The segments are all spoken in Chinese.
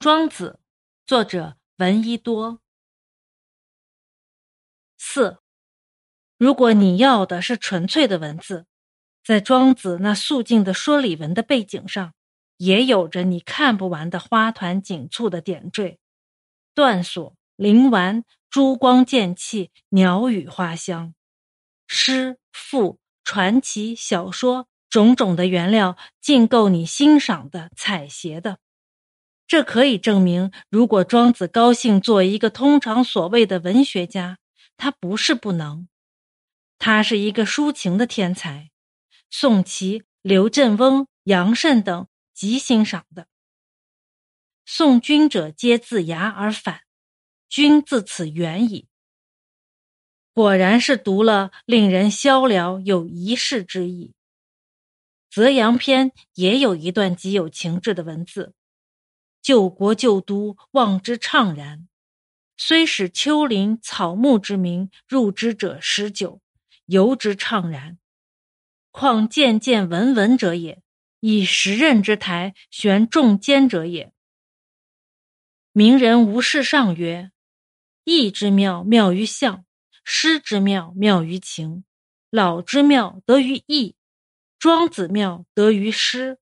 庄子，作者闻一多。四，如果你要的是纯粹的文字，在庄子那肃静的说理文的背景上，也有着你看不完的花团锦簇的点缀、断锁、灵丸、珠光剑气、鸟语花香、诗赋、传奇、小说，种种的原料，尽够你欣赏的、采撷的。这可以证明，如果庄子高兴做一个通常所谓的文学家，他不是不能。他是一个抒情的天才，宋祁、刘振翁、杨慎等极欣赏的。宋君者皆自牙而返，君自此远矣。果然是读了令人萧寥有仪式之意。《泽阳篇》也有一段极有情致的文字。救国救都，望之怅然。虽使丘陵草木之名入之者十九，犹之怅然。况渐渐闻闻者也，以时任之台悬众奸者也。名人无事上曰：“义之妙，妙于相；诗之妙，妙于情；老之妙，得于义；庄子妙，得于诗。”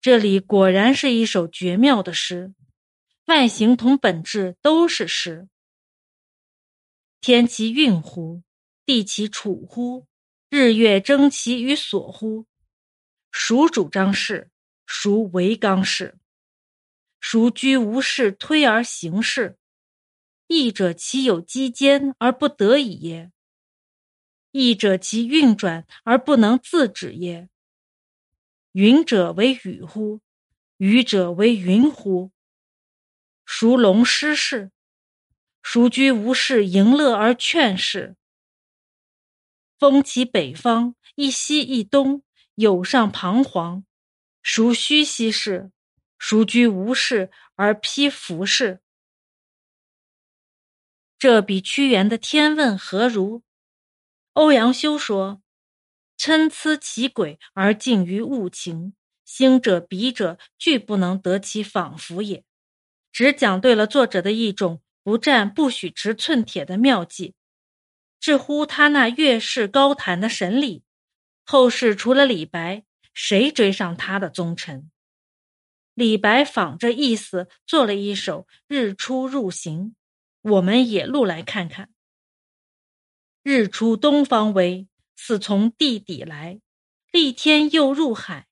这里果然是一首绝妙的诗，外形同本质都是诗。天其运乎？地其处乎？日月争其与所乎？孰主张事？孰为纲事？孰居无事推而行事？义者其有机坚而不得已耶？义者其运转而不能自止耶？云者为雨乎？雨者为云乎？孰龙失事？孰居无事迎乐而劝世？风起北方，一西一东，有上彷徨。孰虚兮事？孰居无事而披服饰？这比屈原的《天问》何如？欧阳修说。参差其轨而近于物情，兴者笔者俱不能得其仿佛也。只讲对了作者的一种不战不许持寸铁的妙计。至乎他那月事高谈的神理，后世除了李白，谁追上他的宗臣？李白仿着意思做了一首《日出入行》，我们也录来看看。日出东方微。似从地底来，立天又入海。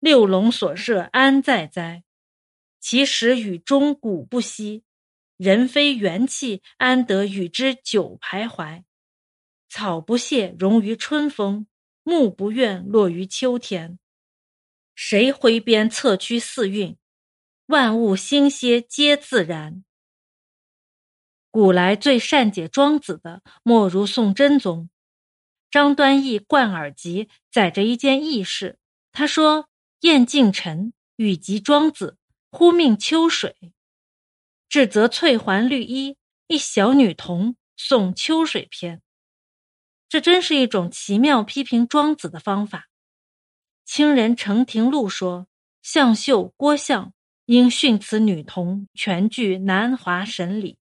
六龙所射安在哉？其实与中古不息。人非元气，安得与之久徘徊？草不谢荣于春风，木不怨落于秋天。谁挥鞭策驱四运？万物兴歇皆自然。古来最善解庄子的，莫如宋真宗。张端义贯耳集载着一件轶事，他说：“晏敬臣语及庄子，呼命秋水。至则翠环绿衣，一小女童诵秋水篇。这真是一种奇妙批评庄子的方法。”清人程廷禄说：“向秀、郭象应训此女童，全具南华神理。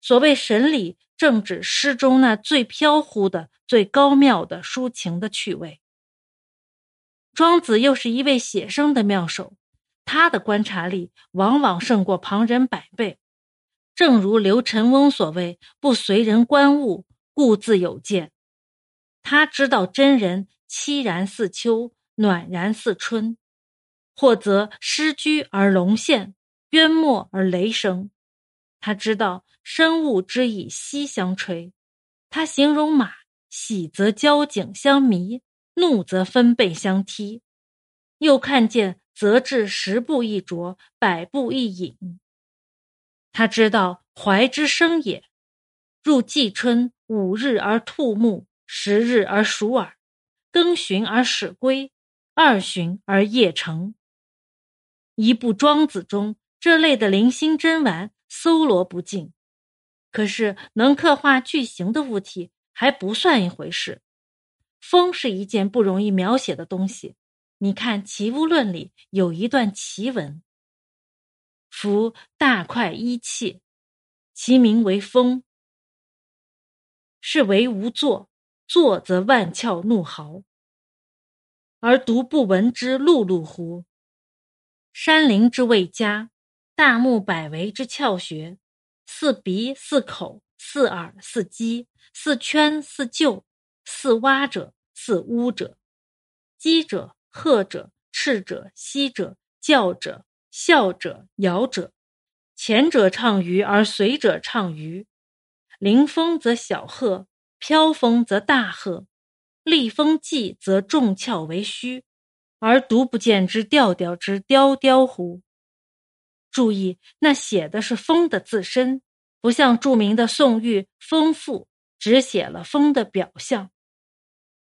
所谓神理。”正指诗中那最飘忽的、最高妙的抒情的趣味。庄子又是一位写生的妙手，他的观察力往往胜过旁人百倍。正如刘辰翁所谓：“不随人观物，故自有见。”他知道真人凄然似秋，暖然似春，或则诗居而龙现，渊没而雷声。他知道。生物之以息相吹，他形容马喜则交颈相迷，怒则分背相踢。又看见则至十步一啄，百步一饮。他知道怀之生也，入季春，五日而兔目，十日而鼠耳，更旬而始归，二旬而夜成。一部《庄子》中这类的零星珍玩，搜罗不尽。可是，能刻画巨型的物体还不算一回事。风是一件不容易描写的东西。你看《齐物论》里有一段奇文：“夫大快一气，其名为风。是为无作，作则万窍怒号，而独不闻之碌碌乎？山林之谓家，大木百围之窍穴，似鼻，似口，似耳，似鸡，似圈，似臼，似蛙者，似乌者，鸡者，鹤者，赤者，犀者，叫者，笑者，摇者。前者唱鱼，而随者唱鱼。临风则小鹤，飘风则大鹤，立风寂则众窍为虚，而独不见之调调之雕雕乎？注意，那写的是风的自身，不像著名的宋玉《丰富》，只写了风的表象。